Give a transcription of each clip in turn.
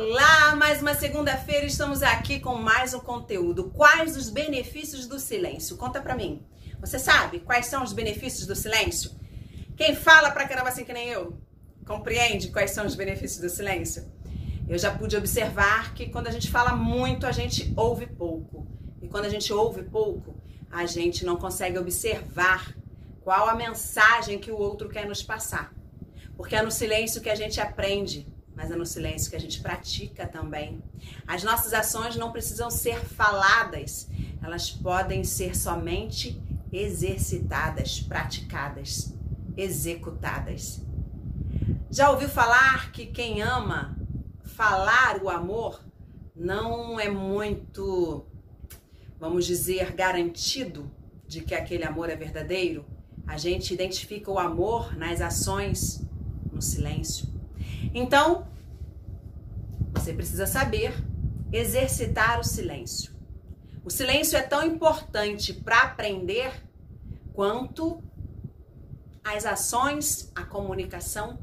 Olá, mais uma segunda-feira estamos aqui com mais um conteúdo. Quais os benefícios do silêncio? Conta pra mim. Você sabe quais são os benefícios do silêncio? Quem fala pra caramba assim que nem eu, compreende quais são os benefícios do silêncio? Eu já pude observar que quando a gente fala muito, a gente ouve pouco. E quando a gente ouve pouco, a gente não consegue observar qual a mensagem que o outro quer nos passar. Porque é no silêncio que a gente aprende mas é no silêncio que a gente pratica também. As nossas ações não precisam ser faladas, elas podem ser somente exercitadas, praticadas, executadas. Já ouviu falar que quem ama falar o amor não é muito, vamos dizer, garantido de que aquele amor é verdadeiro? A gente identifica o amor nas ações, no silêncio. Então, você precisa saber exercitar o silêncio. O silêncio é tão importante para aprender quanto as ações, a comunicação.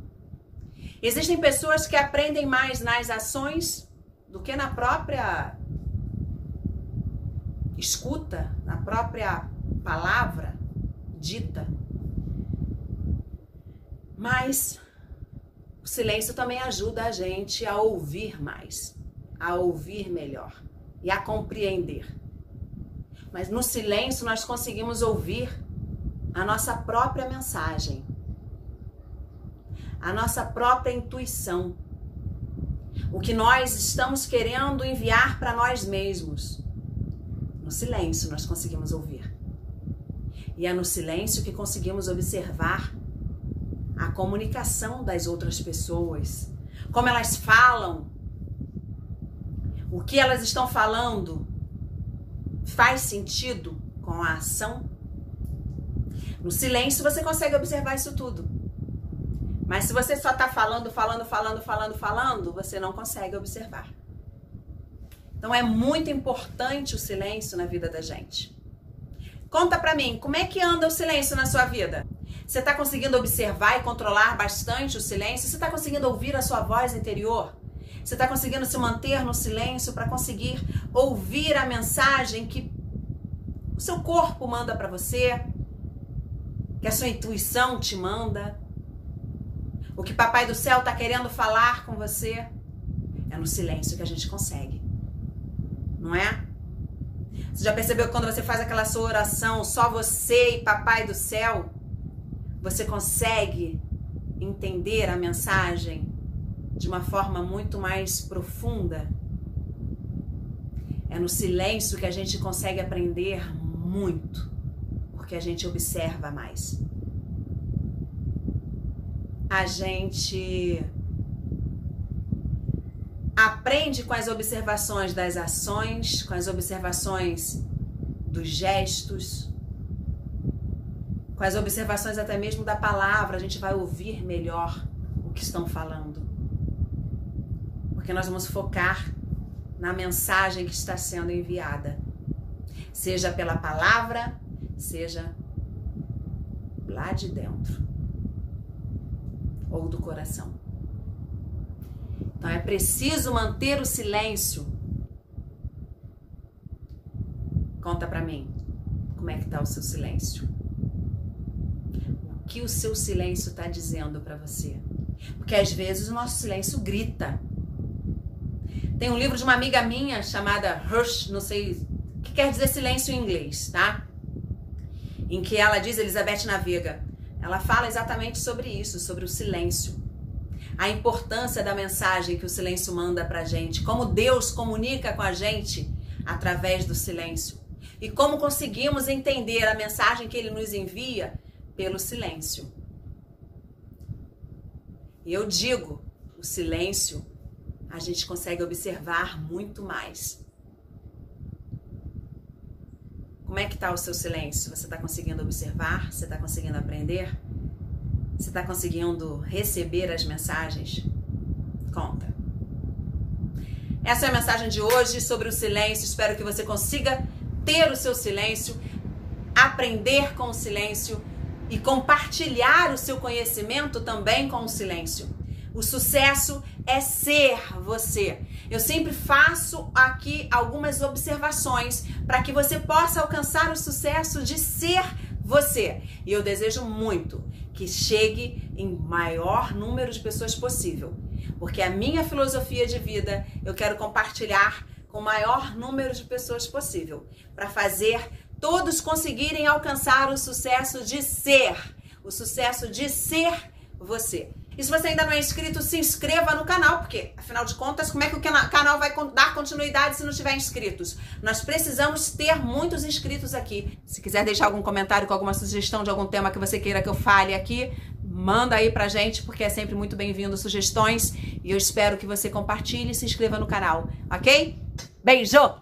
Existem pessoas que aprendem mais nas ações do que na própria escuta, na própria palavra dita. Mas o silêncio também ajuda a gente a ouvir mais, a ouvir melhor e a compreender. Mas no silêncio nós conseguimos ouvir a nossa própria mensagem, a nossa própria intuição, o que nós estamos querendo enviar para nós mesmos. No silêncio nós conseguimos ouvir. E é no silêncio que conseguimos observar a comunicação das outras pessoas, como elas falam, o que elas estão falando faz sentido com a ação. No silêncio você consegue observar isso tudo. Mas se você só está falando, falando, falando, falando, falando, você não consegue observar. Então é muito importante o silêncio na vida da gente. Conta pra mim, como é que anda o silêncio na sua vida? Você está conseguindo observar e controlar bastante o silêncio? Você está conseguindo ouvir a sua voz interior? Você está conseguindo se manter no silêncio para conseguir ouvir a mensagem que o seu corpo manda para você, que a sua intuição te manda, o que Papai do Céu está querendo falar com você? É no silêncio que a gente consegue, não é? Você já percebeu que quando você faz aquela sua oração, só você e Papai do Céu, você consegue entender a mensagem de uma forma muito mais profunda. É no silêncio que a gente consegue aprender muito, porque a gente observa mais. A gente aprende com as observações das ações, com as observações dos gestos, com as observações até mesmo da palavra, a gente vai ouvir melhor o que estão falando. Porque nós vamos focar na mensagem que está sendo enviada, seja pela palavra, seja lá de dentro ou do coração. Então é preciso manter o silêncio. Conta para mim, como é que tá o seu silêncio? Que o seu silêncio está dizendo para você. Porque às vezes o nosso silêncio grita. Tem um livro de uma amiga minha chamada Hush, não sei que quer dizer silêncio em inglês, tá? Em que ela diz, Elizabeth Navega, ela fala exatamente sobre isso, sobre o silêncio. A importância da mensagem que o silêncio manda pra gente, como Deus comunica com a gente através do silêncio. E como conseguimos entender a mensagem que ele nos envia pelo silêncio. E eu digo, o silêncio a gente consegue observar muito mais. Como é que está o seu silêncio? Você está conseguindo observar? Você está conseguindo aprender? Você está conseguindo receber as mensagens? Conta. Essa é a mensagem de hoje sobre o silêncio. Espero que você consiga ter o seu silêncio, aprender com o silêncio e compartilhar o seu conhecimento também com o silêncio. O sucesso é ser você. Eu sempre faço aqui algumas observações para que você possa alcançar o sucesso de ser você. E eu desejo muito que chegue em maior número de pessoas possível, porque a minha filosofia de vida eu quero compartilhar com o maior número de pessoas possível, para fazer todos conseguirem alcançar o sucesso de ser, o sucesso de ser você. E se você ainda não é inscrito, se inscreva no canal, porque afinal de contas, como é que o canal vai dar continuidade se não tiver inscritos? Nós precisamos ter muitos inscritos aqui. Se quiser deixar algum comentário com alguma sugestão de algum tema que você queira que eu fale aqui, manda aí pra gente, porque é sempre muito bem-vindo sugestões. E eu espero que você compartilhe e se inscreva no canal, ok? Beijo!